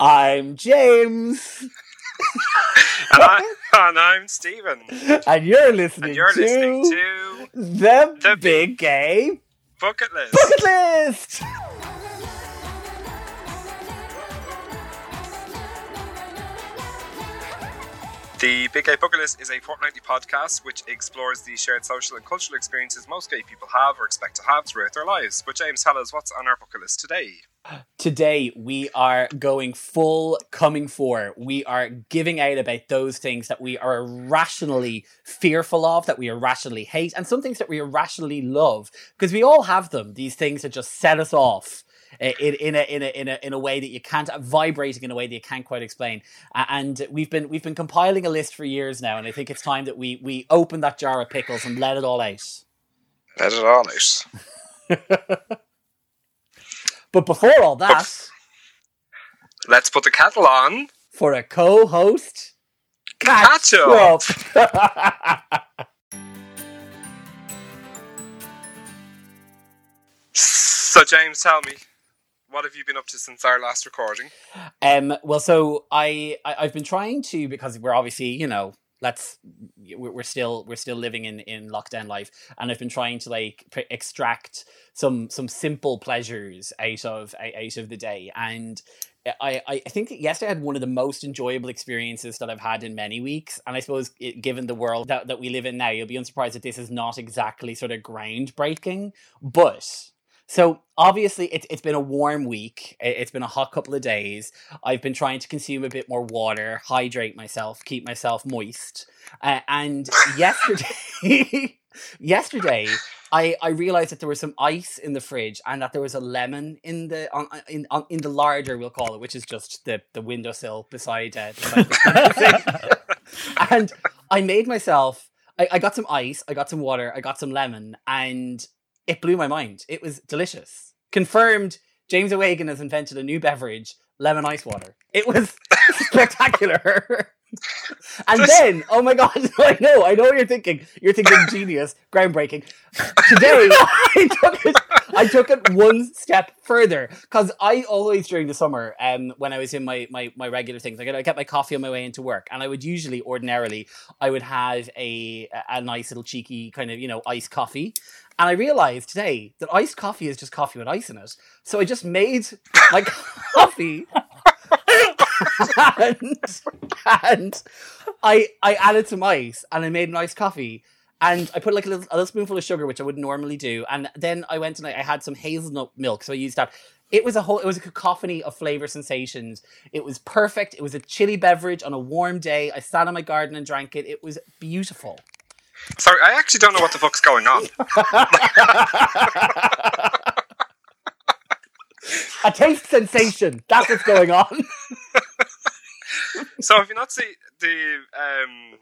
I'm James. and, I, and I'm Stephen. And you're listening, And you're to, listening to the, The Big Gay Bucket List. Bucket List. The Big Gay Bucket List is a fortnightly podcast which explores the shared social and cultural experiences most gay people have or expect to have throughout their lives. But James, tell us what's on our bucket list today. Today we are going full coming for. We are giving out about those things that we are irrationally fearful of, that we irrationally hate, and some things that we irrationally love. Because we all have them. These things that just set us off uh, in, in a in a in a in a way that you can't vibrating in a way that you can't quite explain. Uh, and we've been we've been compiling a list for years now, and I think it's time that we we open that jar of pickles and let it all out. Let it all out. But before all that, Let's put the kettle on. for a co-host, Catch up. So, James, tell me, what have you been up to since our last recording? Um, well, so I, I I've been trying to because we're obviously you know let's we're still we're still living in in lockdown life, and I've been trying to like extract some some simple pleasures out of out of the day, and I I think yesterday had one of the most enjoyable experiences that I've had in many weeks, and I suppose it, given the world that that we live in now, you'll be unsurprised that this is not exactly sort of groundbreaking, but. So obviously, it's it's been a warm week. It's been a hot couple of days. I've been trying to consume a bit more water, hydrate myself, keep myself moist. Uh, and yesterday, yesterday, I I realized that there was some ice in the fridge and that there was a lemon in the on, in on, in the larder we'll call it, which is just the the windowsill beside uh, and I made myself. I, I got some ice, I got some water, I got some lemon, and it blew my mind. It was delicious. Confirmed. James O'Hagan has invented a new beverage, lemon ice water. It was spectacular. and then, oh my god, I know, I know what you're thinking. You're thinking genius, groundbreaking. Today, I took it, I took it one step further because I always during the summer, um, when I was in my my, my regular things, like I get my coffee on my way into work, and I would usually, ordinarily, I would have a a nice little cheeky kind of you know iced coffee. And I realized today that iced coffee is just coffee with ice in it. So I just made my coffee and, and I I added some ice and I made an iced coffee and I put like a little, a little spoonful of sugar, which I wouldn't normally do. And then I went and I, I had some hazelnut milk, so I used that. It was a whole, it was a cacophony of flavor sensations. It was perfect. It was a chilly beverage on a warm day. I sat in my garden and drank it. It was beautiful. Sorry, I actually don't know what the fuck's going on. a taste sensation. That's what's going on. So, have you not seen the um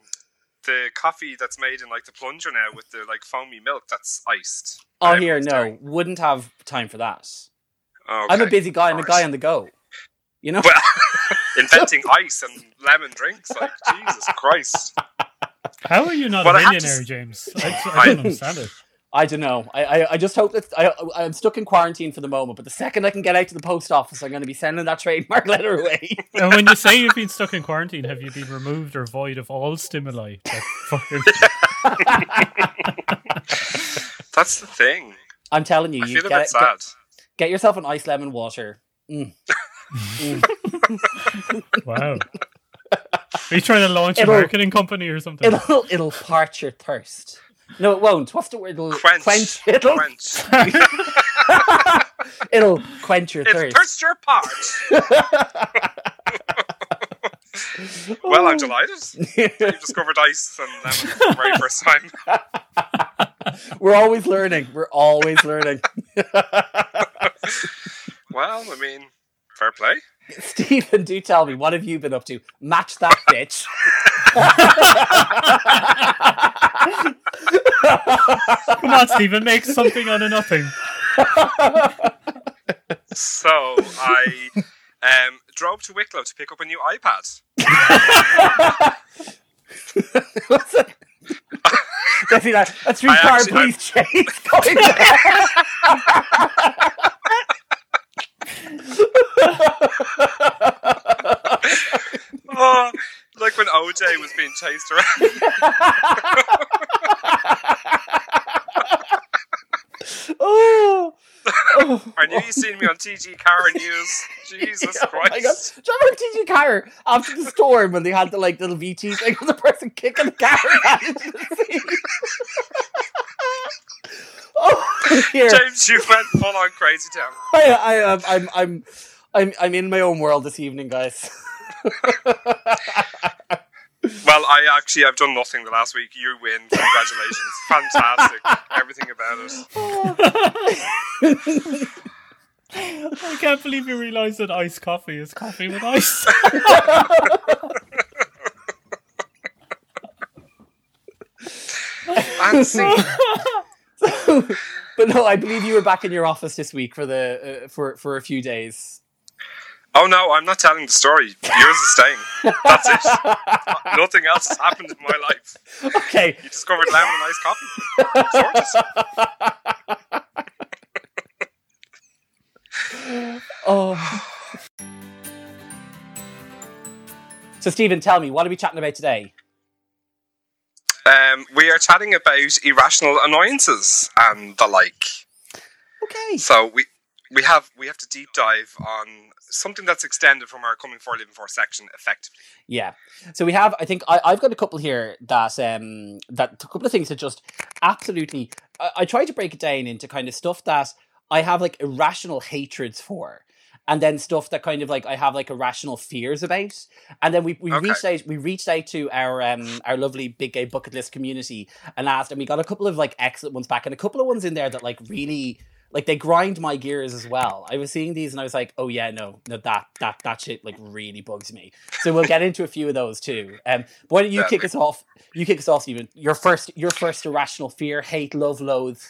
the coffee that's made in like the plunger now with the like foamy milk that's iced? Oh, that here, no, doing? wouldn't have time for that. Okay. I'm a busy guy. I'm a guy on the go. You know. Well, inventing ice and lemon drinks, like Jesus Christ. How are you not Well, I a have to millionaire, James? I, I don't understand it. I don't know. I, I, I just hope that I, I'm stuck in quarantine for the moment. But the second I can get out to the post office, I'm going to be sending that trademark letter away. And when you say you've been stuck in quarantine, have you been removed or void of all stimuli? That's the thing. I'm telling you, I you feel a get, bit sad. get, get yourself an ice lemon water. Mm. wow. Are you trying to launch a It'll- marketing company or something? It'll it'll parch your thirst. No, it won't. What's the word? It'll Quench. It'll Quench. it'll quench your thirst. thirsts your part. well, I'm delighted. You've discovered ice and lemon for the very first time. We're always learning. We're always learning. Well, I mean, fair play. Stephen, do tell me, what have you been up to? Match that bitch. Come on, Stephen, make something out of nothing. So I um, drove to Wicklow to pick up a new iPad. What's it? I see that a three I car actually- police chase going there. OJ was being chased around. oh, oh. I knew you seen me on TG Car News. Jesus Oh my God. Christ. Do you remember TG Carr after the storm when they had the like little VT thing with the person kicking the car out into the sea? oh, here. James, you went full on crazy town. I, I, am- I'm, I'm, I'm, I'm in my own world this evening, guys. Well, I actually I've done nothing the last week. You win. Congratulations. Fantastic. Everything about it. I can't believe you realise that iced coffee is coffee with ice. Fancy. but no, I believe you were back in your office this week for the uh, for for a few days. Oh no, I'm not telling the story. Yours is staying. That's it. Nothing else has happened in my life. Okay, You discovered lemon and iced coffee. Oh. So, Stephen, tell me, what are we chatting about today? Um, we are chatting about irrational annoyances and the like. Okay. So we we have we have to deep dive on something that's extended from our coming for living for section effectively. Yeah. So we have. I think I, I've got a couple here that um that a couple of things that just absolutely. I, I try to break it down into kind of stuff that I have like irrational hatreds for. And then stuff that kind of like I have like irrational fears about, and then we, we Okay. reached out we reached out to our um our lovely big gay bucket list community and asked, and we got a couple of like excellent ones back, and a couple of ones in there that like really like they grind my gears as well. I was seeing these and I was like, oh yeah, no, no, that that that shit like really bugs me. So we'll get into a few of those too. Um, why don't you Yeah. kick us off? You kick us off, Stephen. Your first, your first irrational fear, hate, love, loathe.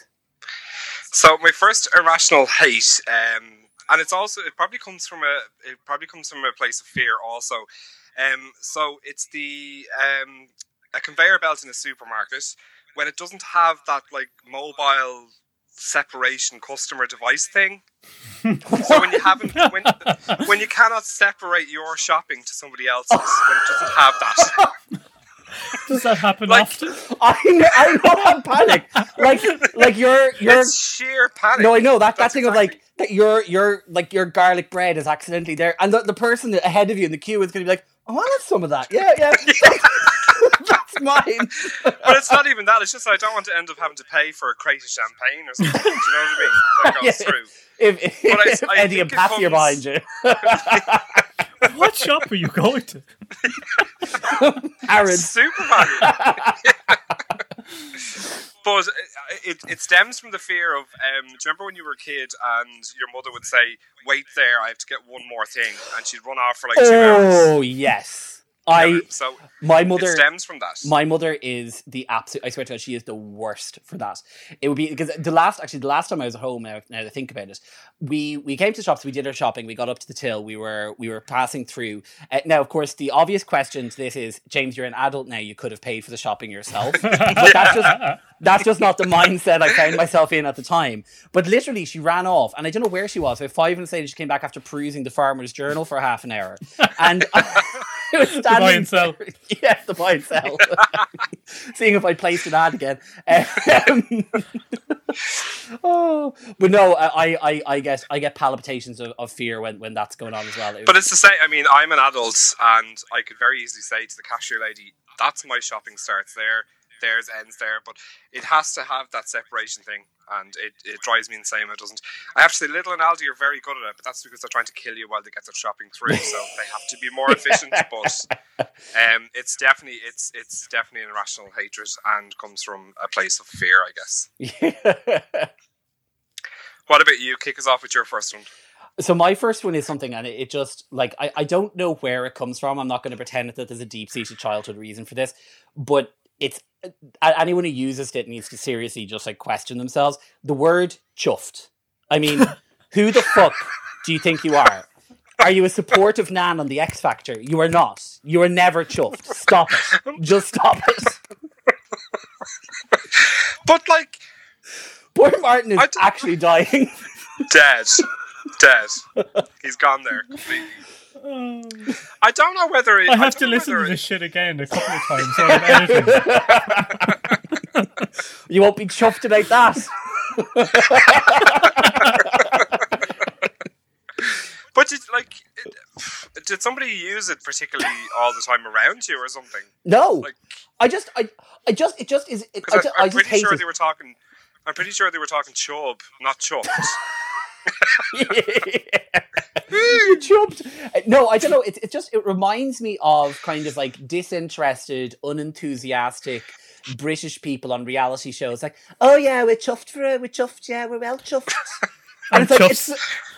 So my first irrational hate, um, and it's also it probably comes from a it probably comes from a place of fear also. Um, so it's the um, a conveyor belt in a supermarket when it doesn't have that like mobile separation customer device thing. So when you haven't when when you cannot separate your shopping to somebody else's when it doesn't have that. Does that happen Like- often? I know, I know that panic. Like, like you're, you're. It's sheer panic. No, I know that that That's thing of like that your your like your garlic bread is accidentally there, and the, the person ahead of you in the queue is going to be like, "Oh, I'll have some of that." Yeah, yeah, that's mine. But it's not even that. It's just I don't want to end up having to pay for a crate of champagne or something. Do you know what I mean? That goes Yeah. through. If, if, But I- if I Eddie and think are behind you, What shop are you going to? Aaron. Superman. but it, it, it stems from the fear of. Um, do you remember when you were a kid and your mother would say, "Wait there, I have to get one more thing," and she'd run off for like two hours. Oh yes, I so my it mother. stems from that. My mother is the absolute. I swear to God, she is the worst for that. It would be because the last, actually, the last time I was at home. Now, now that I think about it, we we came to the shops. We did our shopping. We got up to the till. We were we were passing through. Uh, now, of course, the obvious question to this is, James, you're an adult now. You could have paid for the shopping yourself. but that's just that's just not the mindset I found myself in at the time. But literally, she ran off, and I don't know where she was. About five minutes later, she came back after perusing the Farmer's Journal for half an hour, and I was standing buy and sell. Yeah, the buy and sell. Seeing if I placed an ad again. Um, oh, but no, I, I, I get, I get palpitations of, of fear when, when that's going on as well. It But was- it's the same. I mean, I'm an adult, and I could very easily say to the cashier lady, "That's my shopping starts there. Theirs ends there." But it has to have that separation thing, and it, it drives me insane. It doesn't. I have to say, Lidl and Aldi are very good at it, but that's because they're trying to kill you while they get their shopping through. So they have to be more efficient. But um, it's definitely it's it's definitely an irrational hatred, and comes from a place of fear, I guess. What about you? Kick us off with your first one. so my first one is something, and it, just like I, I don't know where it comes from. I'm not going to pretend that there's a deep seated childhood reason for this, but it's anyone who uses it needs to seriously just like question themselves. The word chuffed. I mean, who the fuck do you think you are? Are you a supportive nan on the X Factor? You are not. You are never chuffed. Stop it. Just stop it. But like Poor Martin is actually dying. dead, dead. He's gone there completely. I don't know whether it, I have don't to listen whether to it- this shit again a couple of times. So I'm you won't be chuffed about that. But did like it- did somebody use it particularly all the time around you or something? No, Like- I just, I, I just, it just is. It, I, Because just, I'm I just pretty hate sure it. they were talking. I'm pretty sure they were talking chub, not chuffed. you jumped. No, I don't know. It, it just it reminds me of kind of like disinterested, unenthusiastic British people on reality shows. Like, oh yeah, we're chuffed for it. We're chuffed. Yeah, we're well chuffed. And it's like it's,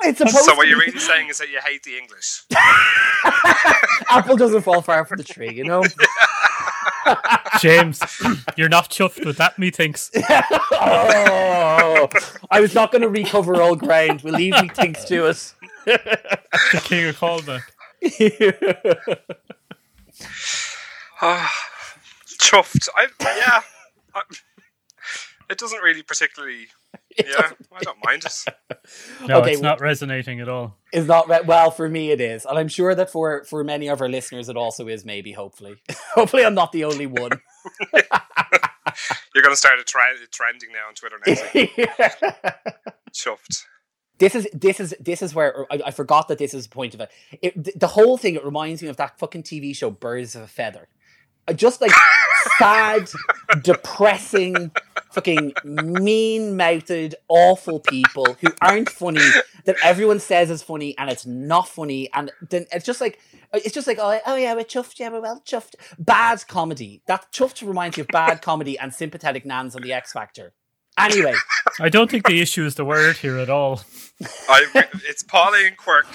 it's supposed so what you're really saying is that you hate the English. apple doesn't fall far from the tree, you know. James, you're not chuffed with that, methinks. oh, I was not going to recover all ground. We'll leave me thinks to us. The king of callback. Ah, chuffed. I yeah. I, it doesn't really particularly. Yeah, I don't mind it. No, Okay, it's well- not resonating at all. It's not re- well for me. It is, and I'm sure that for for many of our listeners, it also is. Maybe, hopefully, hopefully, I'm not the only one. You're going to start a tre- trending now on Twitter next week. Chuffed. this is this is this is where I, I forgot that this is the point of it. it. The whole thing it reminds me of that fucking TV show Birds of a Feather. Uh, Just like sad, depressing, fucking mean-mouthed, awful people who aren't funny that everyone says is funny and it's not funny, and then it's just like it's just like oh, oh yeah we're chuffed yeah we're well chuffed bad comedy that chuffed reminds me of bad comedy and sympathetic nans on the X Factor. Anyway, I don't think the issue is the word here at all. I, it's Pauline Quirk.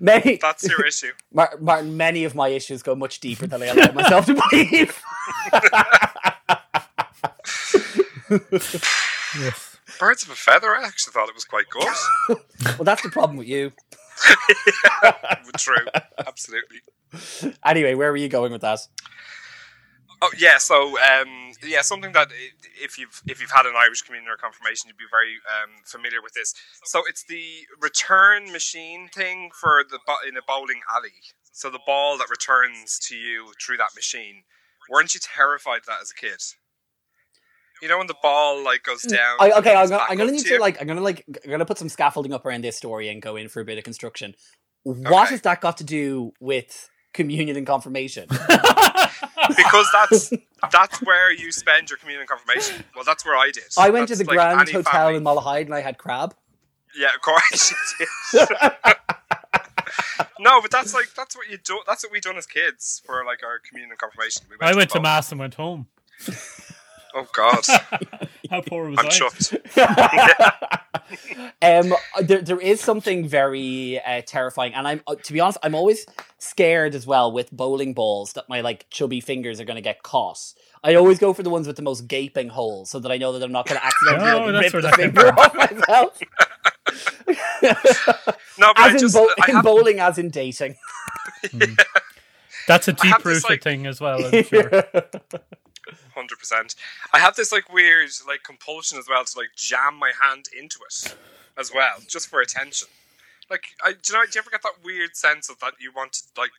many That's your issue. Mar- Martin, many of my issues go much deeper than I allow myself to believe. Yes. Birds of a feather. I actually thought it was quite good. well, that's the problem with you. True. Absolutely. Anyway, where were you going with that? Oh yeah, so um, yeah, something that if you've if you've had an Irish communion or confirmation, you'd be very um, familiar with this. So it's the return machine thing for the in a bowling alley. So the ball that returns to you through that machine. Weren't you terrified of that as a kid? You know when the ball like goes down. I, okay, I'm gonna, I'm gonna need you? to like, I'm gonna like, I'm gonna put some scaffolding up around this story and go in for a bit of construction. What Okay. has that got to do with communion and confirmation? because that's that's where you spend your communion and confirmation. Well, that's where I did. I went to the like Grand Hotel family- in Malahide and I had crab. Yeah, of course. you did. no, but that's like that's what you do. That's what we done as kids for like our communion and confirmation. We I went to both. mass and went home. Oh God, How poor was I'm I? chuffed. um, there, there is something very uh, terrifying, and I'm uh, to be honest, I'm always scared as well with bowling balls that my like chubby fingers are going to get caught. I always go for the ones with the most gaping holes, so that I know that I'm not going to accidentally Oh, like, rip where the finger off myself. No, but I as in, just bo- I in bowling, as in dating. That's a have deep rooted like- thing as well, I'm sure. Hundred percent. I have this like weird like compulsion as well to like jam my hand into it as well, just for attention. Like, I, do you know? Do you ever get that weird sense of that you want to like?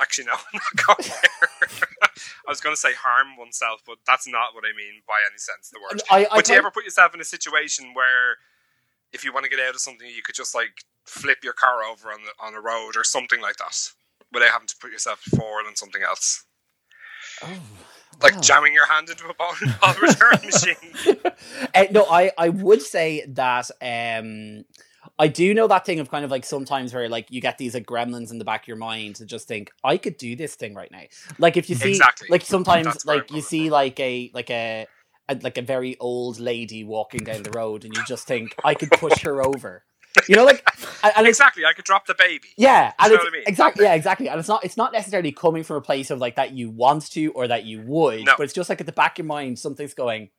Actually, no, I'm not going there. I was going to say harm oneself, but that's not what I mean by any sense of the word. I, I But do you ever put yourself in a situation where, if you want to get out of something, you could just like flip your car over on the on a road or something like that, without having to put yourself forward on something else, Oh, like wow. jamming your hand into a ball, ball return machine. Uh, no, I, I would say that um, I do know that thing of kind of like sometimes where like you get these like gremlins in the back of your mind to just think I could do this thing right now. Like if you see, Exactly. like sometimes That's like you see like a like a, a like a very old lady walking down the road, and you just think I could push her over. You know, like and, and exactly, I could drop the baby. yeah, and You know what I mean? exactly, yeah, exactly. And it's not, it's not necessarily coming from a place of like that you want to or that you would, No. but it's just like at the back of your mind, something's going.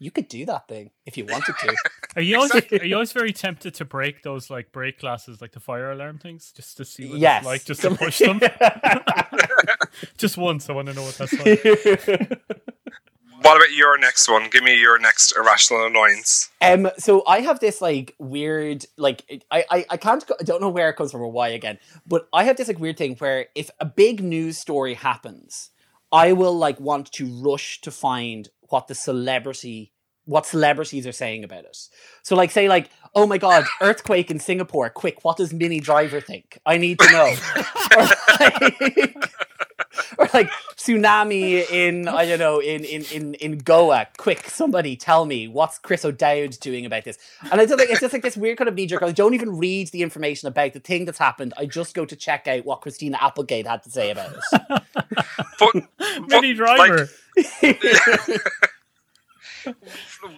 You could do that thing if you wanted to. Are you always Exactly. are you always very tempted to break those like break glasses, like the fire alarm things, just to see what yes, it's like, just to push them? just once, I want to know what that's like. What about your next one? Give me your next irrational annoyance. Um, so I have this like weird, like I, I, I can't, I don't know where it comes from or why again, but I have this like weird thing where if a big news story happens, I will like want to rush to find what the celebrity, what celebrities are saying about it. So like say like, oh my god, earthquake in Singapore, quick, what does Minnie Driver think? I need to know. or, like, or like tsunami in I don't know in in in in Goa. Quick, somebody tell me what's Chris O'Dowd doing about this? And I feel like it's just like this weird kind of knee jerk. I don't even read the information about the thing that's happened. I just go to check out what Christina Applegate had to say about it. But, Minnie driver. like,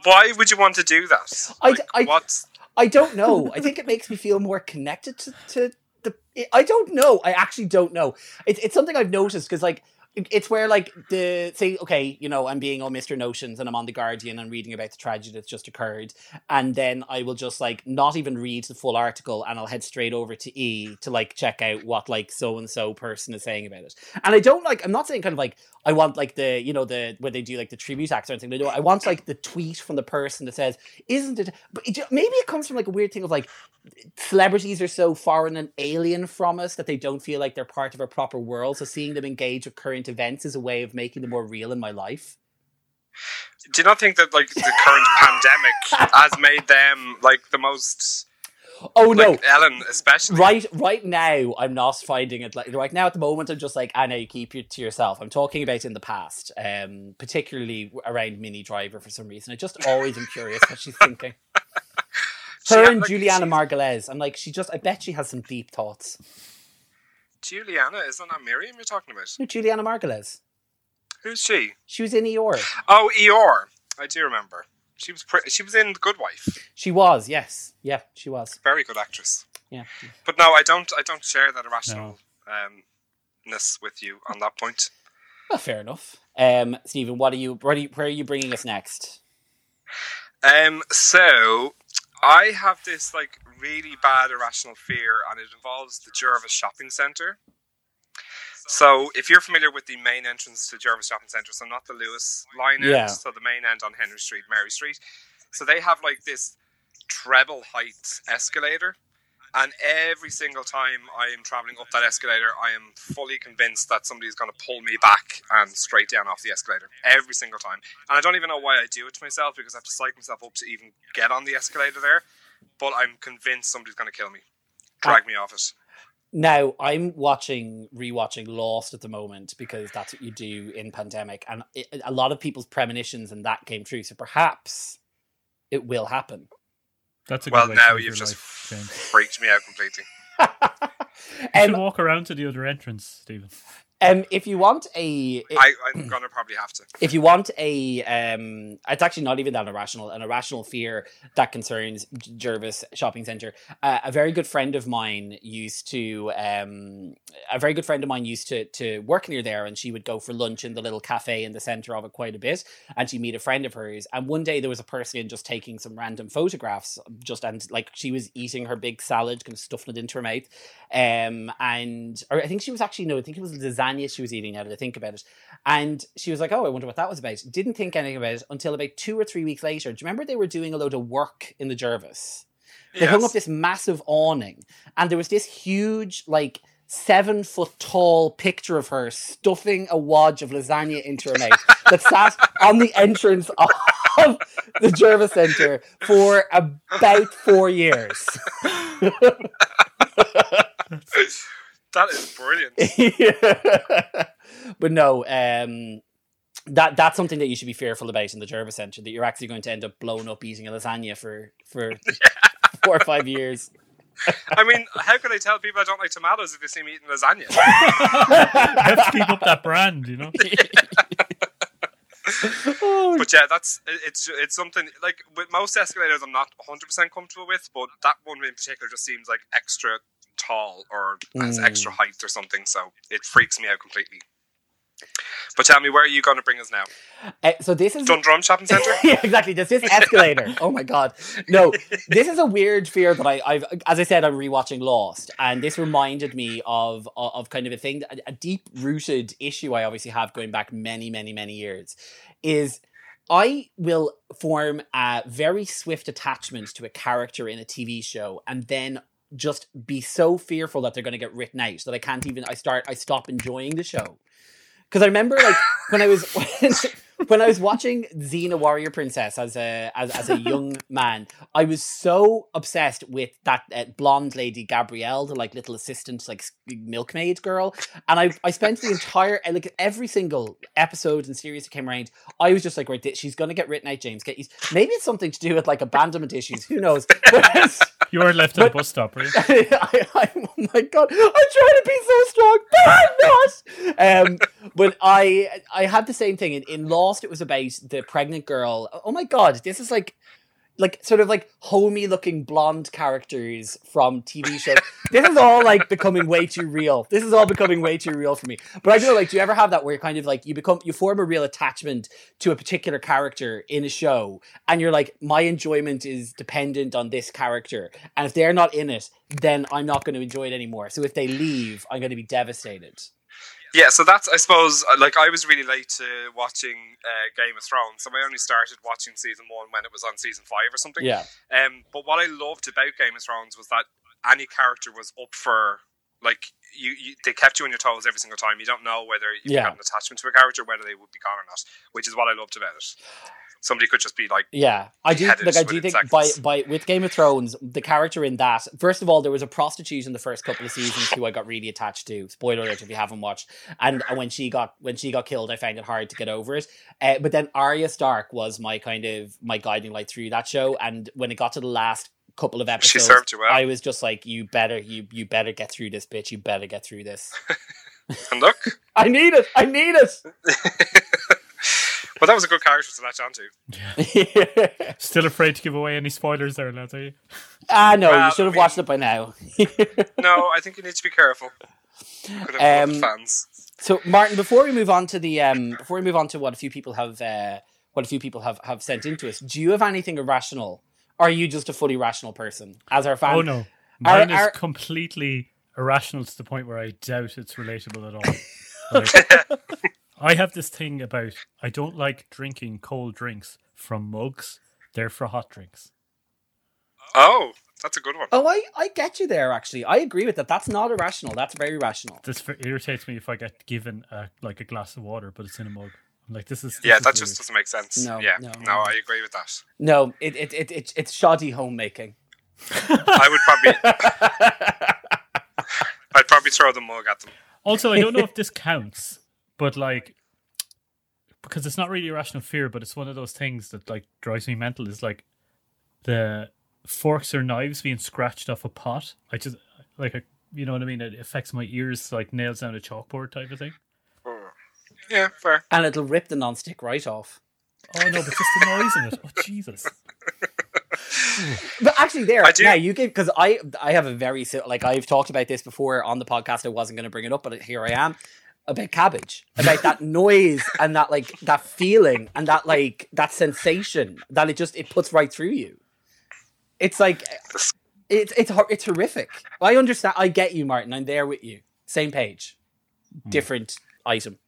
why would you want to do that? I- Like, I- what's I don't know. I think it makes me feel more connected to, to the. I don't know. I actually don't know. It's it's something I've noticed because like it- it's where like the say okay you know I'm being all Mr. Notions and I'm on the Guardian and reading about the tragedy that's just occurred and then I will just like not even read the full article and I'll head straight over to E to like check out what like so and so person is saying about it and I don't like I'm not saying kind of like I want like the you know the where they do like the tribute acts or anything I want like the tweet from the person that says isn't it but it, maybe it comes from like a weird thing of like celebrities are so foreign and alien from us that they don't feel like they're part of a proper world. So seeing them engage with current events is a way of making them more real in my life. do you not think that like the current pandemic has made them like the most Oh no. Ellen especially Right, right now, I'm not finding it like right now. At the moment, I'm just like, Anna, you keep it to yourself. I'm talking about in the past, um, particularly around Minnie Driver for some reason. I just always am curious what she's thinking. She Her had, and like, Julianna she- Margulies. I'm like, she just. I bet she has some deep thoughts. Julianna isn't that Miriam you're talking about? No, Julianna Margulies. Who's she? She was in Eeyore. Oh, Eeyore. I do remember. She was pre- she was in The Good Wife. She was. Yes. Yeah, she was. Very good actress. Yeah. But no, I don't. I don't share that irrational um, ness with you on that point. Well, fair enough. Um, Stephen, what are you? Where are you, where are you bringing us next? Um, so I have this like really bad irrational fear, and it involves the Jervis Shopping Centre. So, if you're familiar with the main entrance to Jervis Shopping Centre, so not the Luas line end, Yeah. so the main end on Henry Street, Mary Street, so they have like this treble height escalator, and every single time I am traveling up that escalator, I am fully convinced that somebody's going to pull me back and straight down off the escalator every single time. And I don't even know why I do it to myself because I have to psych myself up to even get on the escalator there. But I'm convinced somebody's going to kill me, drag me off it. Now, I'm watching, rewatching Lost at the moment because that's what you do in pandemic, and it, a lot of people's premonitions and that came true. So perhaps it will happen. That's a Well, way now you've just life, freaked me out completely. You should um, walk around to the other entrance, Stephen. Um, if you want a, I, I'm going to probably have to. if you want a um it's actually not even that irrational an irrational fear that concerns jervis shopping center uh, a very good friend of mine used to um a very good friend of mine used to to work near there and she would go for lunch in the little cafe in the center of it quite a bit and she'd meet a friend of hers and one day there was a person just taking some random photographs just and like she was eating her big salad kind of stuffing it into her mouth um and or i think she was actually no i think it was lasagna she was eating now that i think about it and she was like, Oh, I wonder what that was about. Didn't think anything about it until about two or three weeks later. Do you remember they were doing a load of work in the Jervis? They hung up this massive awning, and there was this huge, like, seven foot tall picture of her stuffing a wadge of lasagna into her mouth that sat on the entrance of the Jervis Centre for about four years. that is brilliant. but no, um, that that's something that you should be fearful about in the Jervis Centre. That you're actually going to end up blown up eating a lasagna for for four or five years. I mean, how can I tell people I don't like tomatoes if they see me eating lasagna? You have to keep up that brand, you know. Oh, But yeah, that's it's it's something like with most escalators I'm not 100 percent comfortable with, but that one in particular just seems like extra tall or has Mm. extra height or something, so it freaks me out completely. But tell me, where are you going to bring us now? Uh, so this is Dundrum Shopping Centre? yeah, exactly. Does this escalator? oh my god! No, this is a weird fear that I, I've, as I said, I'm rewatching Lost, and this reminded me of of, of kind of a thing, a, a deep rooted issue I obviously have going back many, many, many years, is I will form a very swift attachment to a character in a TV show and then just be so fearful that they're going to get written out that I can't even I start I stop enjoying the show. Cuz I remember like when I was when, when I was watching Xena Warrior Princess as a as, as a young man, I was so obsessed with that uh, blonde lady Gabrielle, the like little assistant like milkmaid girl, and I I spent the entire like every single episode and series that came around, I was just like, right, she's gonna get written out, James. Get maybe it's something to do with like abandonment issues. Who knows? you were left at a bus stop, right? I, I, oh my god, I'm trying to be so strong, but I'm not. Um, but I I had the same thing in, in Lost. It was about the pregnant girl. Oh my god, this is like like sort of like homey looking blonde characters from TV shows. this is all like becoming way too real. This is all becoming way too real for me. But I do like, do you ever have that where you're kind of like you become you form a real attachment to a particular character in a show, and you're like, my enjoyment is dependent on this character, and if they're not in it, then I'm not going to enjoy it anymore. So if they leave, I'm going to be devastated. Yeah, so that's I suppose uh, like I was really late to watching uh, Game of Thrones, so I only started watching season one when it was on season five or something. Yeah. Um, but what I loved about Game of Thrones was that any character was up for like you, you they kept you on your toes every single time. You don't know whether you yeah. have an attachment to a character, whether they would be gone or not, which is what I loved about it somebody could just be like yeah i do like i do think seconds. by by with game of thrones the character in that first of all there was a prostitute in the first couple of seasons who i got really attached to. Spoiler alert if you haven't watched. And when she got when she got killed i found it hard to get over it. Uh, but then arya stark was my kind of my guiding light through that show. And when it got to the last couple of episodes she served you well. i was just like you better you you better get through this bitch. You better get through this. And look. I need it. I need it but that was a good character to latch onto. Yeah. Still afraid to give away any spoilers there, lads, are you? Ah, no, well, you should have I mean, watched it by now. no, I think you need to be careful. Um, fans. So, Martin, before we move on to the um, before we move on to what a few people have uh, what a few people have, have sent into us, do you have anything irrational? Or are you just a fully rational person as our fan? Oh no, mine our, is our... completely irrational to the point where I doubt it's relatable at all. Like, I have this thing about I don't like drinking cold drinks from mugs. They're for hot drinks. Oh, that's a good one. Oh, I, I get you there. Actually, I agree with that. That's not irrational. That's very rational. This irritates me if I get given a, like a glass of water, but it's in a mug. I'm like this is this yeah, is that weird. just doesn't make sense. No, yeah, no, no, no, I agree with that. No, it it, it, it it's shoddy homemaking. I would probably, I'd probably throw the mug at them. Also, I don't know if this counts but like because it's not really irrational fear, but it's one of those things that like drives me mental. Is like the forks or knives being scratched off a pot. I just like a, you know what I mean. It affects my ears like nails down a chalkboard type of thing. Yeah, fair. And it'll rip the non-stick right off. Oh no, but just the noise in it. Oh Jesus. but actually, there I do. Yeah, you give because I I have a very like I've talked about this before on the podcast. I wasn't going to bring it up, but here I am about cabbage, about that noise and that like that feeling and that like that sensation that it just it puts right through you. It's like it's it's it's horrific. I understand. I get you, Martin. I'm there with you. Same page, hmm. different item.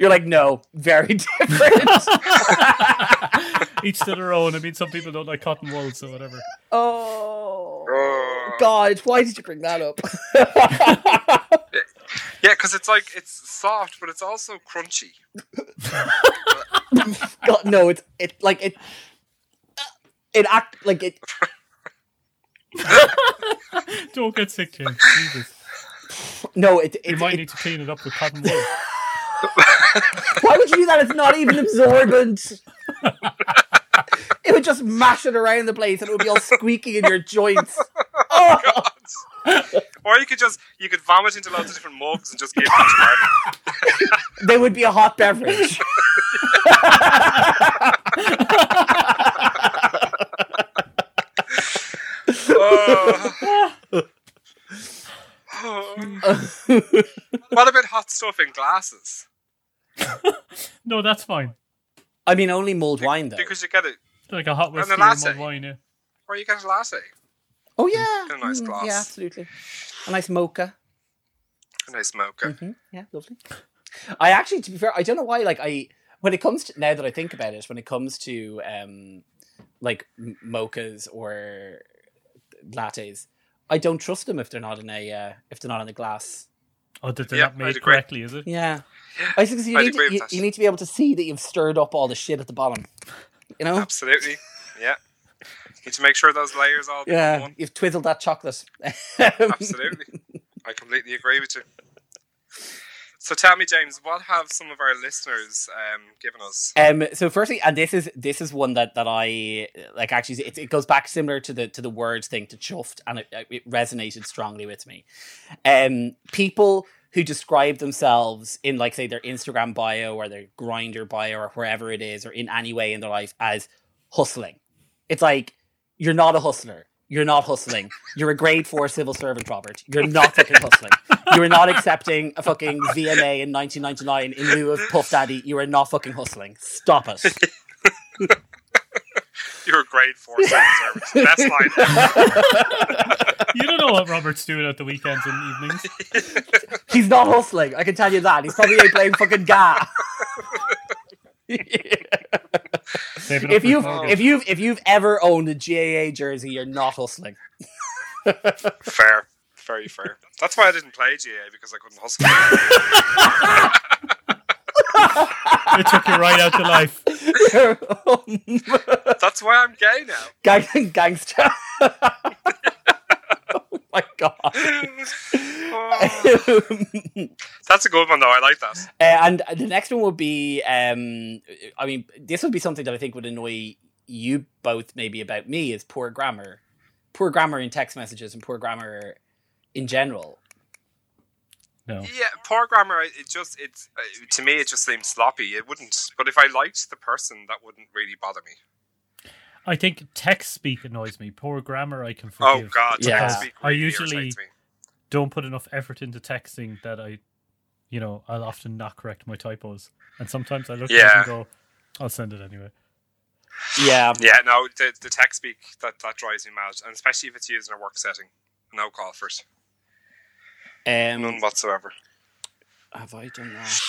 You're like, no, very different. Each to their own. I mean, some people don't like cotton wool, so whatever. Oh, oh. God, why did you bring that up? Yeah, because it's like it's soft, but it's also crunchy. God, no, it's it like it. It act like it. Don't get sick, Jim. Jesus. No, it. it you might it, need to clean it up with cotton wool. Why would you do that? It's not even absorbent. it would just mash it around the place, and it would be all squeaky in your joints. Oh, God. Oh. Or you could just you could vomit into lots of different mugs and just give them to Mark. they would be a hot beverage. what about hot stuff in glasses? no, that's fine. I mean, only mulled wine though. Because you get it like a hot whiskey or mulled wine, yeah. Or you get a latte. Oh yeah, a nice glass. Mm, yeah, absolutely. A nice mocha. A nice mocha. Mm-hmm. Yeah, lovely. I actually, to be fair, I don't know why. Like I, when it comes to now that I think about it, when it comes to um, like mochas or lattes, I don't trust them if they're not in a uh, if they're not in a glass. Oh, that they're yeah, not made correctly, is it? Yeah. I think you, need to, you, you, need to be able to see that you've stirred up all the shit at the bottom. You know? Absolutely. Yeah. Need to make sure those layers all Yeah, you've twizzled that chocolate. Absolutely. I completely agree with you. So tell me, James, what have some of our listeners um, given us? Um, so firstly, and this is this is one that, that I like. Actually, it, it goes back similar to the to the words thing to chuffed, and it, it resonated strongly with me. Um, people who describe themselves in like say their Instagram bio or their Grindr bio or wherever it is, or in any way in their life as hustling. It's like you're not a hustler. You're not hustling. You're a grade four civil servant, Robert. You're not fucking hustling. You are not accepting a fucking VMA in 1999 in lieu of Puff Daddy. You are not fucking hustling. Stop it. You're a grade four civil servant. Best line. you don't know what Robert's doing at the weekends and evenings. He's not hustling. I can tell you that. He's probably playing fucking GAA. if you've if you've if you've ever owned a GAA jersey, you're not hustling. fair, very fair. That's why I didn't play GAA because I couldn't hustle. it took you right out to life. That's why I'm gay now. Gang- gangster my god. That's a good one, though. I like that. Uh, and the next one would be, um, I mean, this would be something that I think would annoy you both, maybe about me, is poor grammar, poor grammar in text messages, and poor grammar in general. No. Yeah, poor grammar. It just it's uh, to me it just seems sloppy. It wouldn't, but if I liked the person, that wouldn't really bother me. I think text speak annoys me. Poor grammar, I can oh, forgive. Oh God, yeah. Really I usually don't put enough effort into texting that I, you know, I'll often not correct my typos, and sometimes I look yeah. at it and go, "I'll send it anyway." Yeah, yeah. No, the the text speak that that drives me mad, and especially if it's used in a work setting. No call for it. Um, None whatsoever. Have I done that?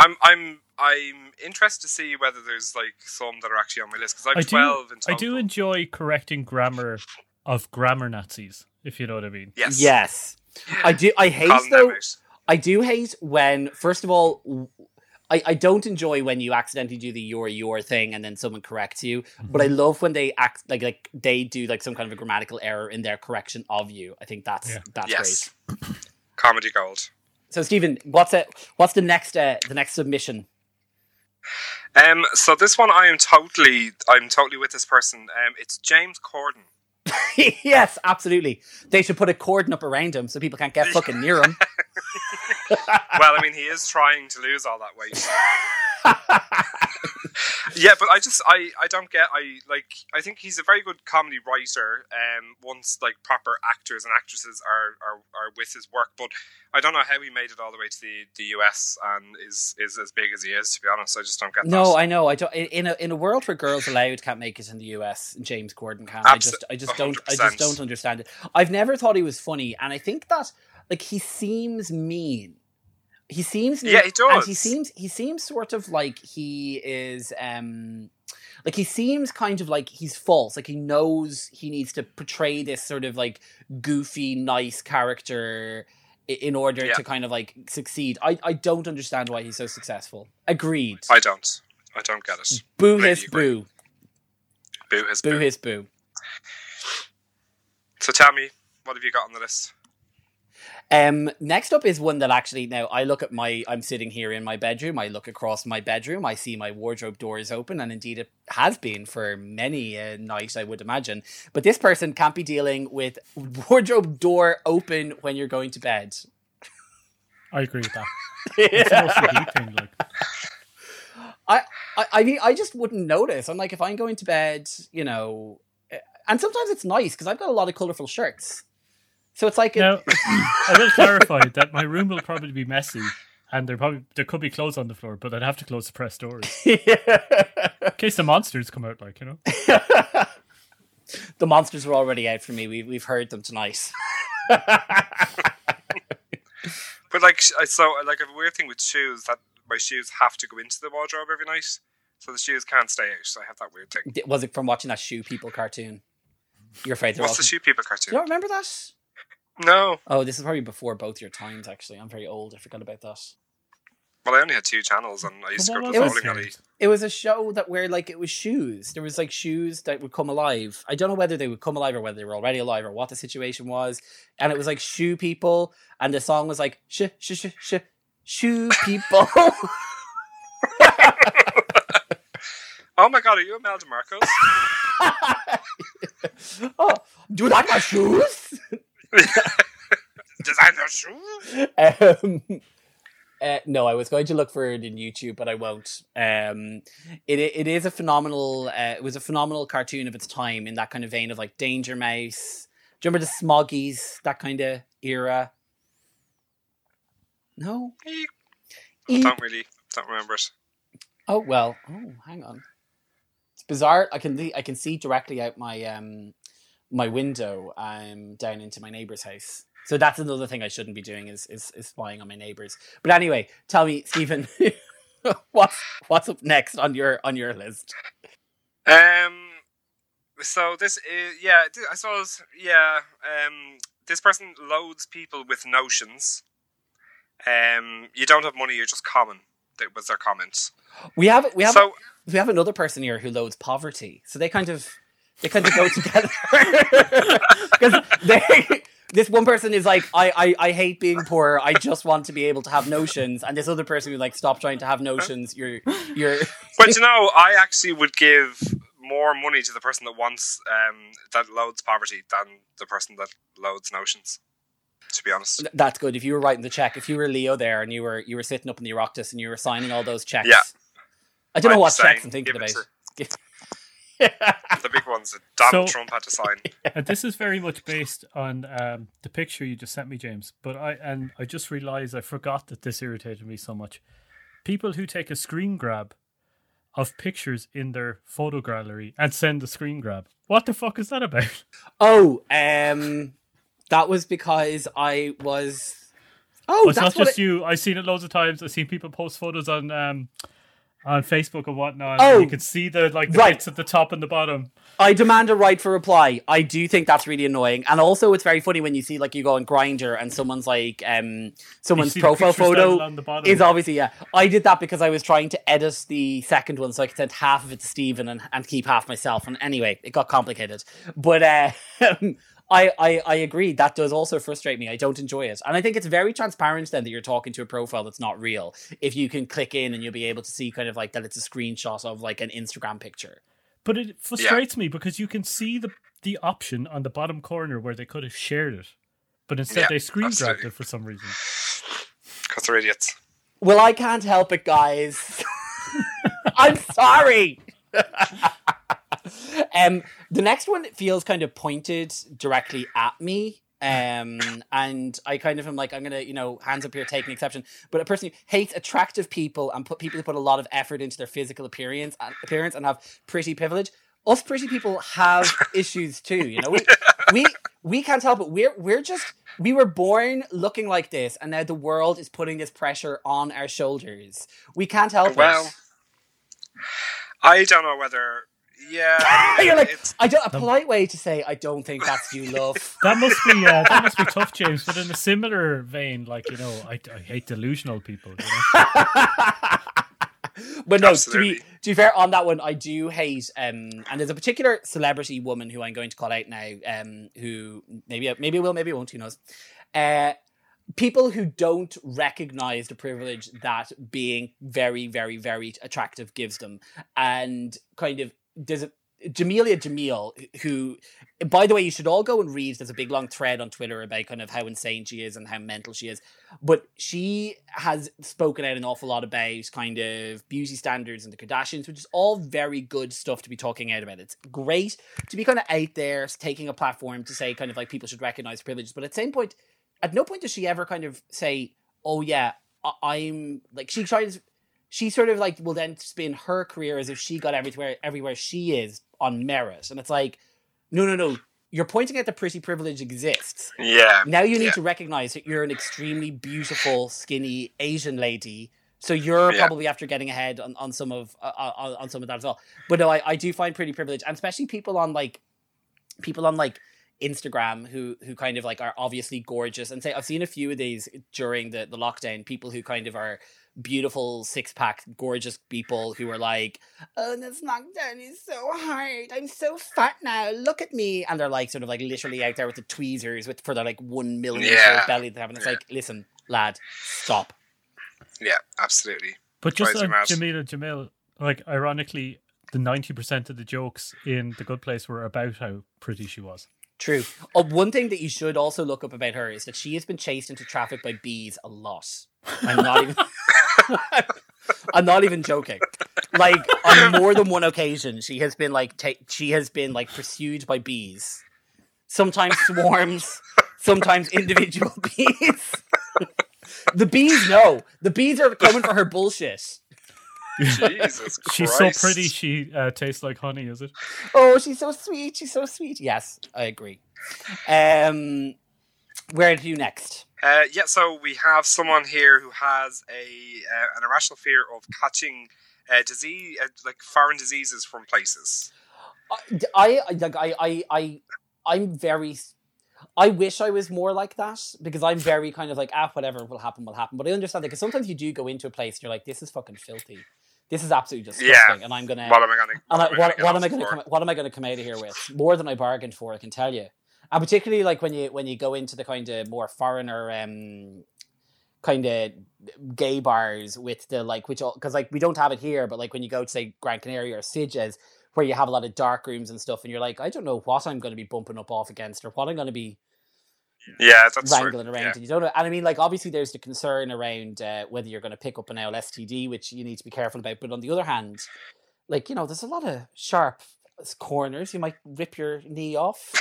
I'm I'm I'm interested to see whether there's like some that are actually on my list because I'm I twelve. Do, I do enjoy correcting grammar of grammar Nazis, if you know what I mean. Yes. Yes. I do. I hate though. I do hate when, first of all, I, I don't enjoy when you accidentally do the your your thing and then someone corrects you. Mm-hmm. But I love when they act like like they do like some kind of a grammatical error in their correction of you. I think that's yeah. that's yes. great. Comedy gold. So, Stephen, what's it? What's the next? Uh, the next submission? Um. So this one, I am totally, I'm totally with this person. Um. It's James Corden. yes, absolutely. They should put a cordon up around him so people can't get fucking near him. well, I mean, he is trying to lose all that weight. Yeah, but I just I I don't get I like I think he's a very good comedy writer. Um, once like proper actors and actresses are are, are with his work, but I don't know how he made it all the way to the, the US and is is as big as he is. To be honest, I just don't get. No, that. I know. I don't. In a in a world where Girls Aloud can't make it in the US, James Corden can. Absol- I just I just don't I just don't understand it. I've never thought he was funny, and I think that like he seems mean he seems yeah he does and he seems he seems sort of like he is um like he seems kind of like he's false like he knows he needs to portray this sort of like goofy nice character in order yeah. to kind of like succeed. I i don't understand why he's so successful. Agreed. I don't. I don't get it. Boo his boo. Boo his boo, boo. his boo. So tell me what have you got on the list um, next up is one that actually now I look at my I'm sitting here in my bedroom. I look across my bedroom. I see my wardrobe door is open, and indeed it has been for many a night, I would imagine. But this person can't be dealing with wardrobe door open when you're going to bed. I agree with that. it's thing, like. I, I, I mean, I just wouldn't notice. I'm like, if I'm going to bed, you know, eh, and sometimes it's nice because I've got a lot of colorful shirts. So it's like now, I will clarify that my room will probably be messy, and there probably there could be clothes on the floor, but I'd have to close the press doors yeah. in case the monsters come out. Like you know, the monsters are already out for me. We we've heard them tonight. but like, I so like a weird thing with shoes that my shoes have to go into the wardrobe every night, so the shoes can't stay out. So I have that weird thing. D- Was it from watching that Shoe People cartoon? You're afraid they're What's all. the shoe people cartoon? you cartoon? don't remember that? No, Oh, this is probably before both your times. Actually, I'm very old. I forgot about that. well, I only had two channels, and I used to But go what to It the was was- bowling alley. it? It was a show that where like it was shoes. There was like shoes that would come alive. I don't know whether they would come alive or whether they were already alive or what the situation was. And it was like shoe people, and the song was like sh sh sh sh shoe people. Oh my god, are you Imelda Marcos? oh, do you like my shoes? Designer shoe? um, uh, no, I was going to look for it in YouTube, but I won't. Um, it it is a phenomenal. Uh, it was a phenomenal cartoon of its time in that kind of vein of like Danger Mouse. Do you remember the Smoggies? That kind of era. No. I don't really, don't remember it. Oh well. Oh, hang on. It's bizarre. I can I can see directly out my um my window um down into my neighbor's house. So that's another thing I shouldn't be doing is is, is spying on my neighbors. But anyway, tell me, Stephen, what's what's up next on your on your list? Um. So this is yeah. I suppose yeah. Um. This person loads people with notions. Um. You don't have money. You're just common. That was their comment. We have we have so we have another person here who loads poverty. So they kind of they kind of go together because they. This one person is like, I, I, I hate being poor. I just want to be able to have notions. And this other person who's like, stop trying to have notions. You're, you're. But you know, I actually would give more money to the person that wants um, that loads poverty than the person that loads notions. To be honest, That's good. If you were writing the check, if you were Leo there and you were you were sitting up in the Oireachtas and you were signing all those checks. Yeah. I don't know what checks I'm thinking about. The big ones that Donald So- Trump had to sign. and this is very much based on um, the picture you just sent me, James. But I and I just realized I forgot that this irritated me so much. People who take a screen grab of pictures in their photo gallery and send the screen grab. What the fuck is that about? oh, um, that was because I was. Oh, Well, it's that's not what just it- you. I've seen it loads of times. I've seen people post photos on um, on Facebook and whatnot. Oh. and you can see the like the Right. bits at the top and the bottom. I demand a right for reply. I do think that's really annoying, and also it's very funny when you see like you go on Grindr and someone's like um someone's profile photo along the bottom. is obviously yeah. I did that because I was trying to edit the second one so I could send half of it to Stephen and, and keep half myself. And anyway, it got complicated. But uh, I, I I agree that does also frustrate me. I don't enjoy it, and I think it's very transparent then that you're talking to a profile that's not real. If you can click in and you'll be able to see kind of like that it's a screenshot of like an Instagram picture. But it frustrates me because you can see the the option on the bottom corner where they could have shared it, but instead Yeah, they screen grabbed it for some reason. Because they're idiots. Well, I can't help it, guys. I'm sorry. um, the next one feels kind of pointed directly at me. Um, and I kind of am like, I'm gonna, you know, hands up here, taking exception. But a person who hates attractive people and put people who put a lot of effort into their physical appearance and appearance and have pretty privilege. Us pretty people have issues too. You know, we we we can't help it. We're we're just we were born looking like this, and now the world is putting this pressure on our shoulders. We can't help Well, it. I don't know whether. Yeah, I You're like, it's, I don't. A polite way to say I don't think that's you, love. That must be uh, that must be tough, James. But in a similar vein, like you know, I, I hate delusional people. You know? but no, to be to be fair on that one, I do hate. Um, and there's a particular celebrity woman who I'm going to call out now. Um, who maybe maybe will, maybe won't. Who knows? Uh, people who don't recognize the privilege that being very, very, very attractive gives them, and kind of there's a Jameela Jamil, who, by the way, you should all go and read. There's a big long thread on Twitter about kind of how insane she is and how mental she is. But she has spoken out an awful lot about kind of beauty standards and the Kardashians, which is all very good stuff to be talking out about. It's great to be kind of out there, taking a platform to say kind of like people should recognize privileges. But at the same point, at no point does she ever kind of say, "Oh yeah, I- I'm like." She tries. She sort of like will then spin her career as if she got everywhere everywhere she is on merit, and it's like, no, no, no. You're pointing out that pretty privilege exists. yeah. Now you need Yeah. to recognize that you're an extremely beautiful, skinny Asian lady So you're Yeah. probably after getting ahead on, on some of uh, on, on some of that as well. But no, I, I do find pretty privilege, and especially people on like people on like Instagram who who kind of like are obviously gorgeous and say I've seen a few of these during the the lockdown. People who kind of are beautiful six pack gorgeous people who are like oh this lockdown is so hard i'm so fat now look at me and they're like sort of like literally out there with the tweezers with for their like one million Yeah. belly they have and it's Yeah. like listen lad stop Yeah, absolutely. But just Drives on mad. Jameela Jamil, like ironically, the ninety percent of the jokes in The Good Place were about how pretty she was. True. Oh, one thing that you should also look up about her is that she has been chased into traffic by bees a lot. I'm not even. I'm not even joking. Like on more than one occasion, she has been like ta- she has been like pursued by bees. Sometimes swarms, sometimes individual bees. the bees know. The bees are coming for her bullshit. Jesus Christ. She's so pretty, she uh, tastes like honey. Is it? Oh, she's so sweet. She's so sweet. Yes, I agree. Um, where do you next? Uh, yeah, so we have someone here who has a uh, an irrational fear of catching uh, disease, uh, like foreign diseases from places. I I like I I I I'm very. I wish I was more like that because I'm very kind of like ah whatever will happen will happen. But I understand that because sometimes you do go into a place and you're like this is fucking filthy, this is absolutely disgusting, and I'm gonna What am I going to? and I, what, what am I to come what am I going to come out of here with more than I bargained for? I can tell you, and particularly like when you when you go into the kind of more foreigner um kind of gay bars with the like which all because like we don't have it here, but like when you go to say Gran Canaria or Sitges where you have a lot of dark rooms and stuff, and you're like I don't know what I'm going to be bumping up off against or what I'm going to be Yeah, that's wrangling true. around Yeah. and you don't know and i mean like obviously there's the concern around uh, whether you're going to pick up an lstd which you need to be careful about but on the other hand like you know there's a lot of sharp corners you might rip your knee off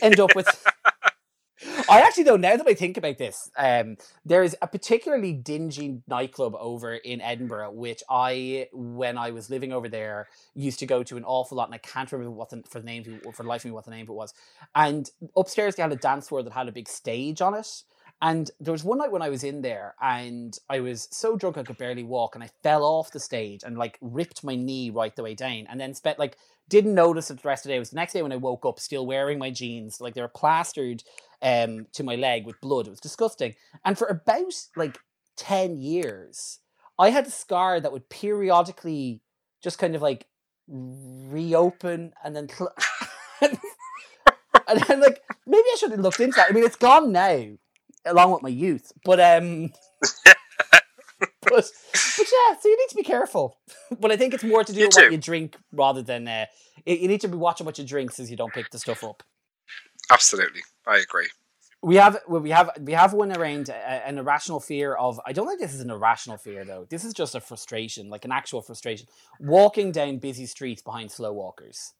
end up with I actually though now that I think about this, um, there is a particularly dingy nightclub over in Edinburgh, which I, when I was living over there, used to go to an awful lot, and I can't remember what the for the name for the life of me what the name of it was. And upstairs they had a dance floor that had a big stage on it. And there was one night when I was in there, and I was so drunk I could barely walk, and I fell off the stage and like ripped my knee right the way down, and then spent like didn't notice it the rest of the day. It was the next day when I woke up, still wearing my jeans, like they were plastered um, to my leg with blood. It was disgusting. And for about like 10 years, I had a scar that would periodically just kind of like reopen and then. Cl- and then, like, maybe I should have looked into that. I mean, it's gone now, along with my youth. But, um. But, but yeah, so you need to be careful. But I think it's more to do You with what you drink rather than uh, you you need to be watching what you drink so you don't pick the stuff up. Absolutely, I agree. We have well, we have we have one around uh, an irrational fear of. I don't think this is an irrational fear though. This is just a frustration, like an actual frustration. Walking down busy streets behind slow walkers.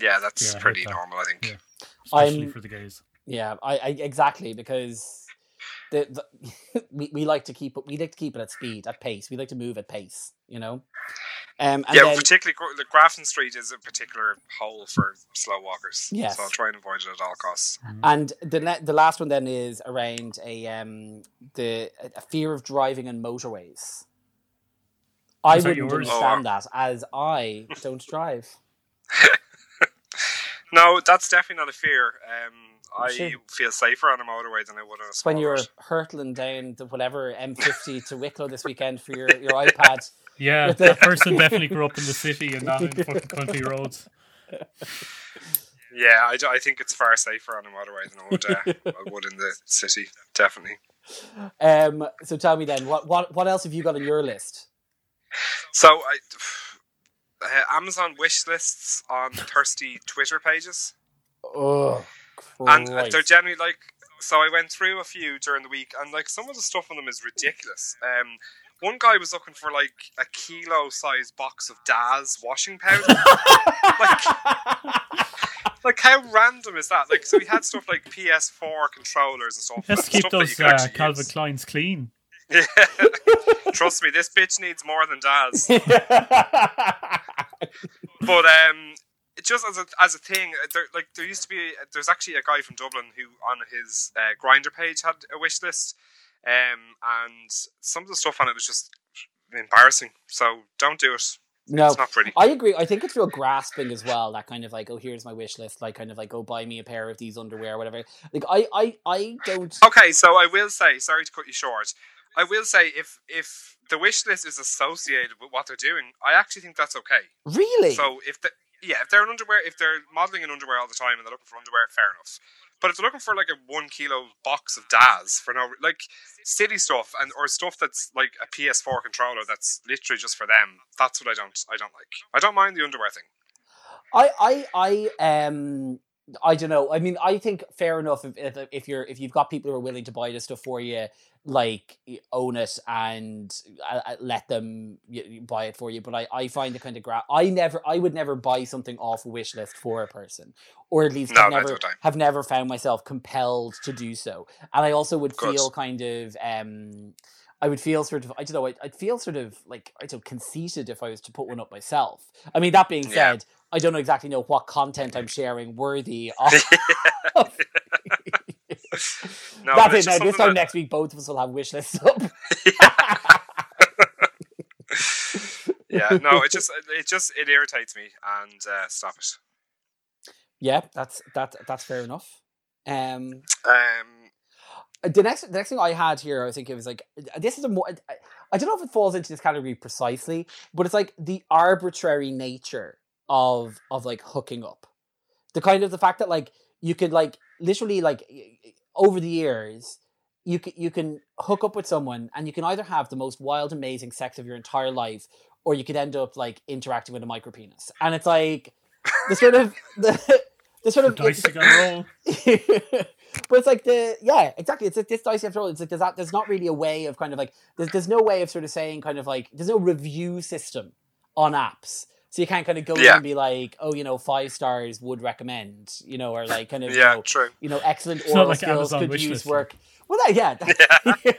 Yeah, that's Yeah, pretty that. normal. I think. Yeah. Especially I'm- for the gays. Yeah, I, I exactly because the, the we, we like to keep it we like to keep it at speed at pace. We like to move at pace. You know. Um, and yeah, then, particularly the Grafton Street is a particular hole for slow walkers. Yes. so I'll try and avoid it at all costs. And the ne- the last one then is around a um the a fear of driving on motorways. I Is that wouldn't yours? understand that as I don't drive. No, that's definitely not a fear. Um, I Sure. feel safer on a motorway than I would on a It's when you're road. hurtling down the whatever M50 to Wicklow this weekend for your, your iPad. Yeah, the- that person definitely grew up in the city and not in fucking country roads. Yeah, I, I think it's far safer on a motorway than I would, uh, I would in the city. Definitely. Um, so tell me then, what, what what else have you got on your list? So, I, uh, Amazon wish lists on thirsty Twitter pages, Oh, and uh, they're generally like. So I went through a few during the week, and like some of the stuff on them is ridiculous. Um, one guy was looking for like a kilo-sized box of Daz washing powder. like, like how random is that? Like, so he had stuff like PS4 controllers and stuff. To keep stuff those uh, Calvin use. Kleins clean. Yeah. Trust me, this bitch needs more than Daz. But um, just as a as a thing, uh, there, like there used to be, there's actually a guy from Dublin who on his uh, Grindr page had a wish list. um, and some of the stuff on it was just embarrassing. So don't do it. No, It's not pretty. I agree. I think it's real grasping as well. That kind of like, oh, here's my wish list. Like, kind of like, go buy me a pair of these underwear, whatever. Like, I, I, I don't. Okay, so I will say, sorry to cut you short. I will say if if the wish list is associated with what they're doing, I actually think that's okay. Really? So if the yeah, if they're in underwear, if they're modeling in underwear all the time and they're looking for underwear, fair enough. But if they're looking for like a one kilo box of Daz for no like silly stuff and or stuff that's like a PS4 controller that's literally just for them, that's what I don't I don't like. I don't mind the underwear thing. I, I, I, um, I don't know. I mean, I think fair enough if, if if you're if you've got people who are willing to buy this stuff for you, like own it and uh, uh, let them buy it for you. But I, I find it kind of gra- I never, I would never buy something off a wish list for a person, or at least No, have never have never found myself compelled to do so. And I also would feel kind of um. I would feel sort of, I don't know, I'd, I'd feel sort of like, I don't conceited if I was to put one up myself. I mean, that being Yeah. said, I don't know exactly know what content I'm sharing worthy of. No, That's it. this time that- next week, both of us will have wish lists up. yeah, no, it just it just it irritates me and uh, stop it. yeah, that's that. That's fair enough. Um, Um, the next, the next thing I had here, I think thinking was like, this is a more. I, I don't know if it falls into this category precisely, but it's like the arbitrary nature of of like hooking up, the kind of the fact that like you could like literally like over the years. You can, you can hook up with someone and you can either have the most wild, amazing sex of your entire life, or you could end up like interacting with a micro penis. And it's like the sort of the, the sort The of dice you gotta roll. but it's like the yeah exactly it's like this dice after all it's like there's that there's not really a way of kind of like there's, there's no way of sort of saying kind of like there's no review system on apps so you can't kind of go in Yeah. and be like oh you know five stars would recommend you know or like kind of you yeah, know, true. you know excellent oral like skills Amazon could use work well that, yeah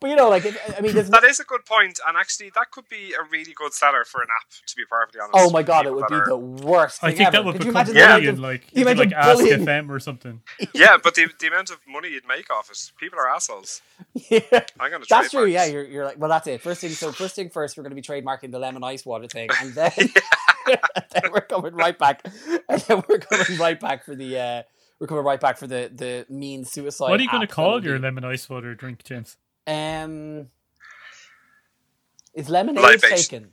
but you know like i mean there's That is a good point, and actually, that could be a really good seller for an app. To be perfectly honest. oh my god it People would be are- the worst I think ever. that would Could you become imagine the amount bullying, of- like the you could, amount like of Ask FM or something. Yeah, but the, the amount of money you'd make off it, people are assholes. yeah. I'm gonna. That's true. Yeah, you're, you're like, well, that's it. First thing, so first thing first, we're going to be trademarking the lemon ice water thing, and then, then we're coming right back, and then we're coming right back for the, uh, we're coming right back for the the mean suicide. What are you going to call your be- lemon ice water drink, James? Um, is lemonade Libation. taken?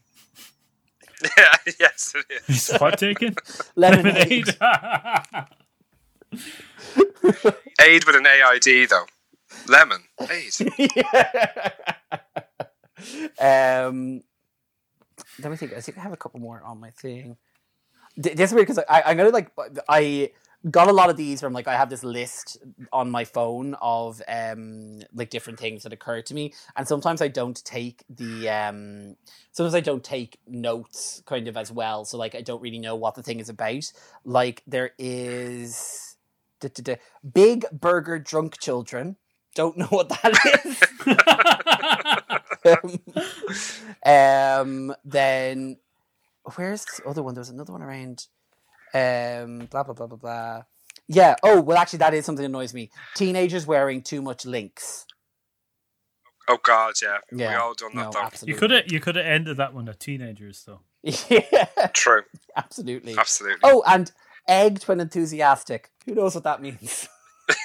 yeah. Yes, it is. Is what taken? Lemonade. Aid with an AID though. Lemon. Aid. um, let me think. I think I have a couple more on my thing. Th- This is weird because I, I'm gonna like I got a lot of these from like I have this list on my phone of um like different things that occur to me, and sometimes I don't take the um sometimes I don't take notes kind of as well. So like I don't really know what the thing is about. Like there is duh, duh, duh, big burger drunk children. Don't know what that is. um, then where's the other one? There was another one around. Um, blah blah blah blah blah. Yeah. Oh well, actually, that is something that annoys me. Teenagers wearing too much Lynx. Oh God, yeah. Yeah. We all done that No, though. absolutely. you could have you could have ended that one at teenagers though. yeah, True. absolutely. Absolutely. Oh, and egged when enthusiastic. Who knows what that means?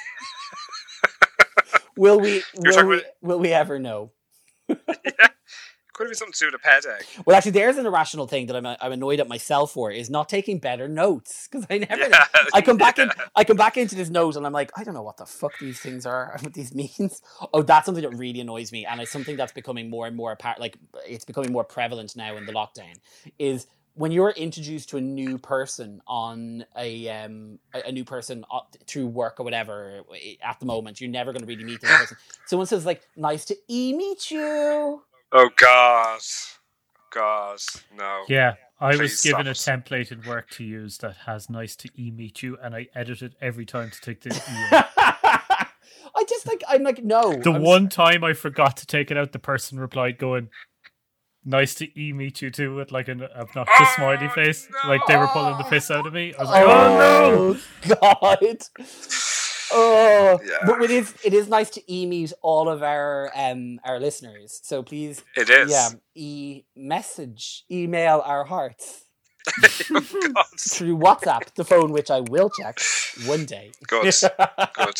will we? You're Will talking we, about- will we ever know? Could have been something to do with a pet egg. Well, actually, there's an irrational thing that I'm, I'm annoyed at myself for is not taking better notes because I never. Yeah. I come back in. I come back into this note and I'm like, I don't know what the fuck these things are, what these means. Oh, that's something that really annoys me, and it's something that's becoming more and more apart. Like it's becoming more prevalent now in the lockdown. Is when you're introduced to a new person on a um a, a new person uh, through work or whatever at the moment, you're never going to really meet the person. Someone says like, "Nice to e meet you." Oh God. God. No. Yeah, I Please was given a stop template at work to use that has "nice to e meet you," and I edit it every time to take the e. I just like I'm like no. The I'm one time I forgot to take it out, the person replied, going, "Nice to e meet you too," with like an obnoxious Oh, smiley face, like they were pulling the piss out of me. I was like, "Oh no!" Oh God! Oh, Yeah. but it is it is nice to e-meet all of our um our listeners. So please, It is. yeah, e message, email our hearts through WhatsApp, the phone which I will check one day. Good. Good.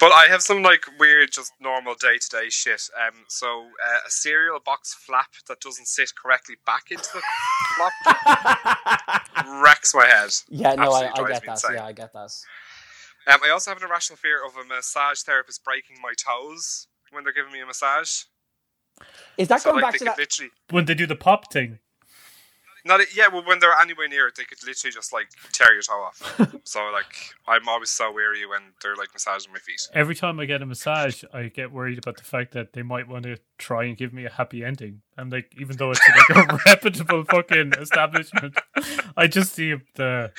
But I have some like weird, just normal day to day shit. Um, so uh, a cereal box flap that doesn't sit correctly back into the flap wrecks my head. yeah, no, I, I get that. insane. Yeah, I get that. Um, I also have an irrational fear of a massage therapist breaking my toes when they're giving me a massage. Is that So going like back to that? literally When they do the pop thing, not yeah, well when they're anywhere near it, they could literally just like tear your toe off. so like I'm always so weary when they're like massaging my feet. every time I get a massage, I get worried about the fact that they might want to try and give me a happy ending. And like, even though it's like a reputable fucking establishment, I just see the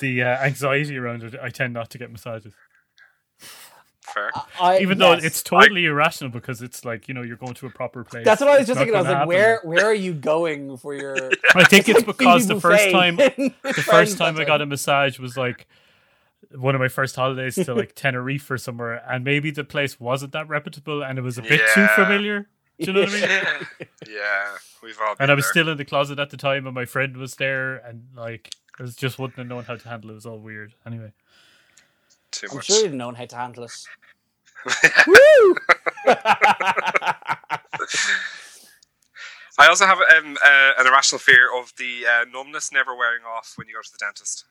the uh, anxiety around it. I tend not to get massages, Fair. I, even though yes. it's totally irrational because it's like you know you're going to a proper place. That's what I was just thinking. I was like, happen. where where are you going for your? I think it's like because the first time the first time I got a massage was like one of my first holidays to like Tenerife or somewhere, and maybe the place wasn't that reputable, and it was a bit too familiar. Do you know what I mean? yeah, we've all. Been And I was there. still in the closet at the time, and my friend was there, and like I was just wouldn't have known how to handle it. It was all weird. Anyway, too I'm much. sure you'd known how to handle it. Woo! I also have um, uh, an irrational fear of the uh, numbness never wearing off when you go to the dentist.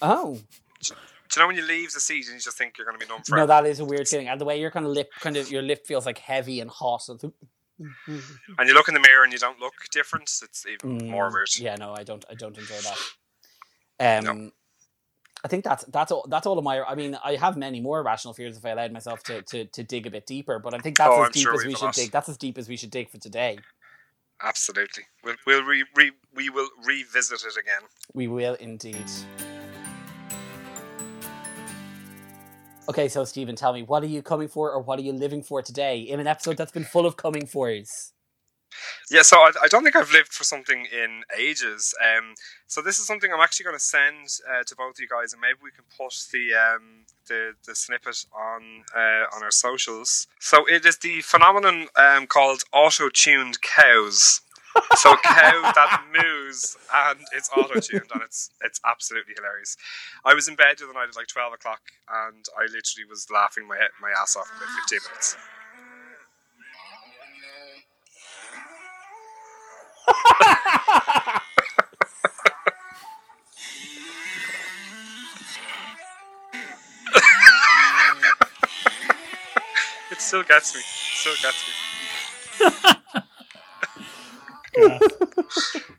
oh Do you know when you leave the seat and you just think you're going to be numb no, that is a weird feeling, and the way your kind of lip, kind of your lip feels like heavy and hot. And you look in the mirror and you don't look different. It's even more weird. Mm, Yeah, no, I don't. I don't enjoy that. Um, I think that's that's all. That's all of my. I mean, I have many more irrational fears if I allowed myself to to, to dig a bit deeper. But I think that's Oh, as I'm deep sure as we should dig. That's as deep as we should dig for today. Absolutely. We'll, we'll re, re, we will revisit it again. We will indeed. Okay, so Stephen, tell me, what are you coming for, or what are you living for today in an episode that's been full of coming fors? Yeah, so I, I don't think I've lived for something in ages. Um, so this is something I'm actually going to send uh, to both of you guys, and maybe we can put the um, the, the snippet on uh, on our socials. So it is the phenomenon um, called auto-tuned cows. So a cow that moves and it's auto-tuned and it's it's absolutely hilarious. I was in bed the other night at like twelve o'clock and I literally was laughing my head, my ass off for about fifteen minutes. It still gets me. Still gets me.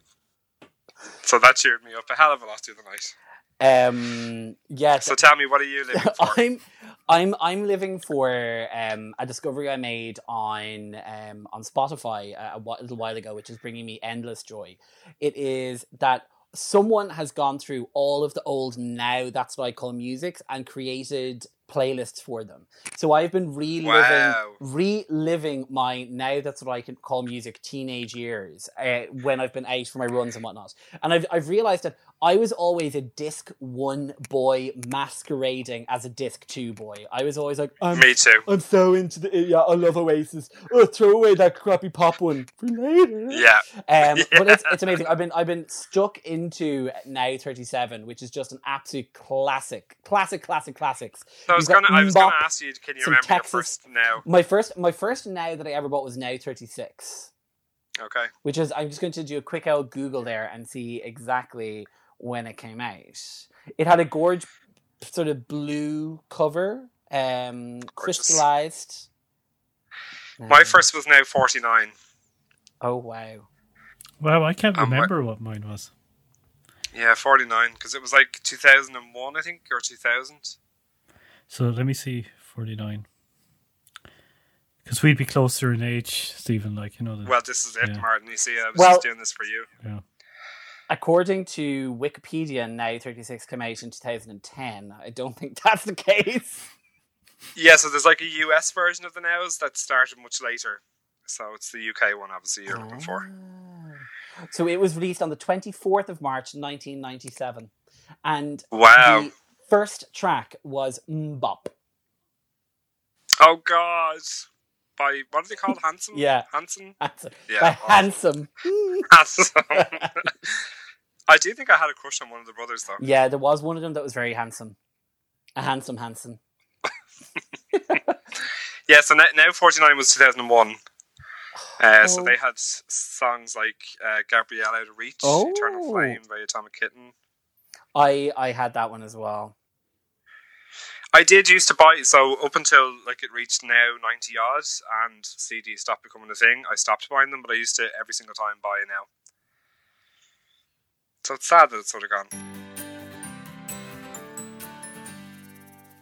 So that cheered me up a hell of a lot the night. Um, yes, So tell me, what are you living for? I'm I'm I'm living for um, a discovery I made on um, on Spotify a, a little while ago, which is bringing me endless joy. It is that someone has gone through all of the old now that's what I call music and created playlists for them. So I've been reliving Wow. reliving my now that's what I can call music teenage years uh, when I've been out for my runs and whatnot. And I've I've realized that I was always a disc one boy masquerading as a disc two boy. I was always like, I'm Me too. I'm so into the yeah, I love Oasis. Oh, throw away that crappy pop one for later. Yeah. Um, but it's it's amazing. I've been I've been stuck into now thirty seven, which is just an absolute classic, classic, classic, classics. So I was gonna, I was gonna ask you, can you remember Texas- your first now? My first my first now that I ever bought was now thirty six. Okay. which is I'm just going to do a quick old Google there and see exactly when it came out. It had a gorge sort of blue cover, um, Gorgeous. crystallized. My Um, first was now forty nine. Oh wow! Wow, I can't Um, what- remember what mine was. Yeah, forty nine because it was like two thousand and one, I think, or two thousand. So let me see, forty nine. Because we'd be closer in age, Stephen. Like you know, the, Well, this is it, Yeah. Martin. You see, I was Well- just doing this for you. According to Wikipedia, now 36 came out in 2010. I don't think that's the case. Yeah, so there's like a US version of the nows that started much later. So it's the UK one, obviously, you're looking for. Ah. So it was released on the 24th of March 1997. And Wow. the first track was MMMBop. Oh God! By what are they called? Handsome. Yeah. Handsome. Handsome. Yeah. By oh, handsome. handsome. I do think I had a crush on one of the brothers though. yeah, there was one of them that was very handsome. A handsome Hanson. Yeah. So now, now forty nine was two thousand and one. Uh, So Oh. they had songs like uh, "Gabrielle Out of Reach," "Eternal Oh. Flame" by Atomic Kitten. I I had that one as well. I did used to buy so up until like it reached now ninety yards and CDs stopped becoming a thing. I stopped buying them, but I used to every single time buy it now. So it's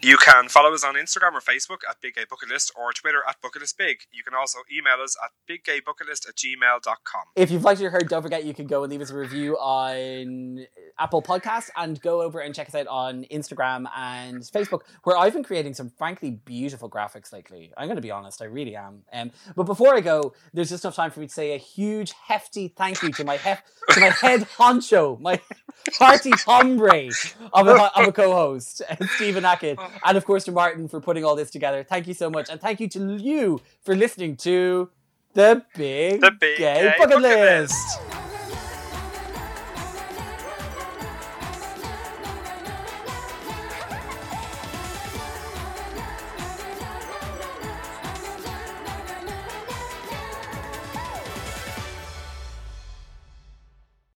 You can follow us on Instagram or Facebook at Big Gay Bucket List or Twitter at Bucket List Big. You can also email us at biggaybucketlist at gmail.com. If you've liked what you heard, don't forget you can go and leave us a review on Apple Podcasts and go over and check us out on Instagram and Facebook, where I've been creating some frankly beautiful graphics lately. I'm going to be honest, I really am. Um, but before I go, there's just enough time for me to say a huge, hefty thank you to my hef- to my head honcho, my hearty hombre of a, of a co-host, Stephen Ackett, and of course to Martin for putting all this together. Thank you so much, and thank you to you for listening to the Big, The Big Gay, Gay Bucket Bucket List. List.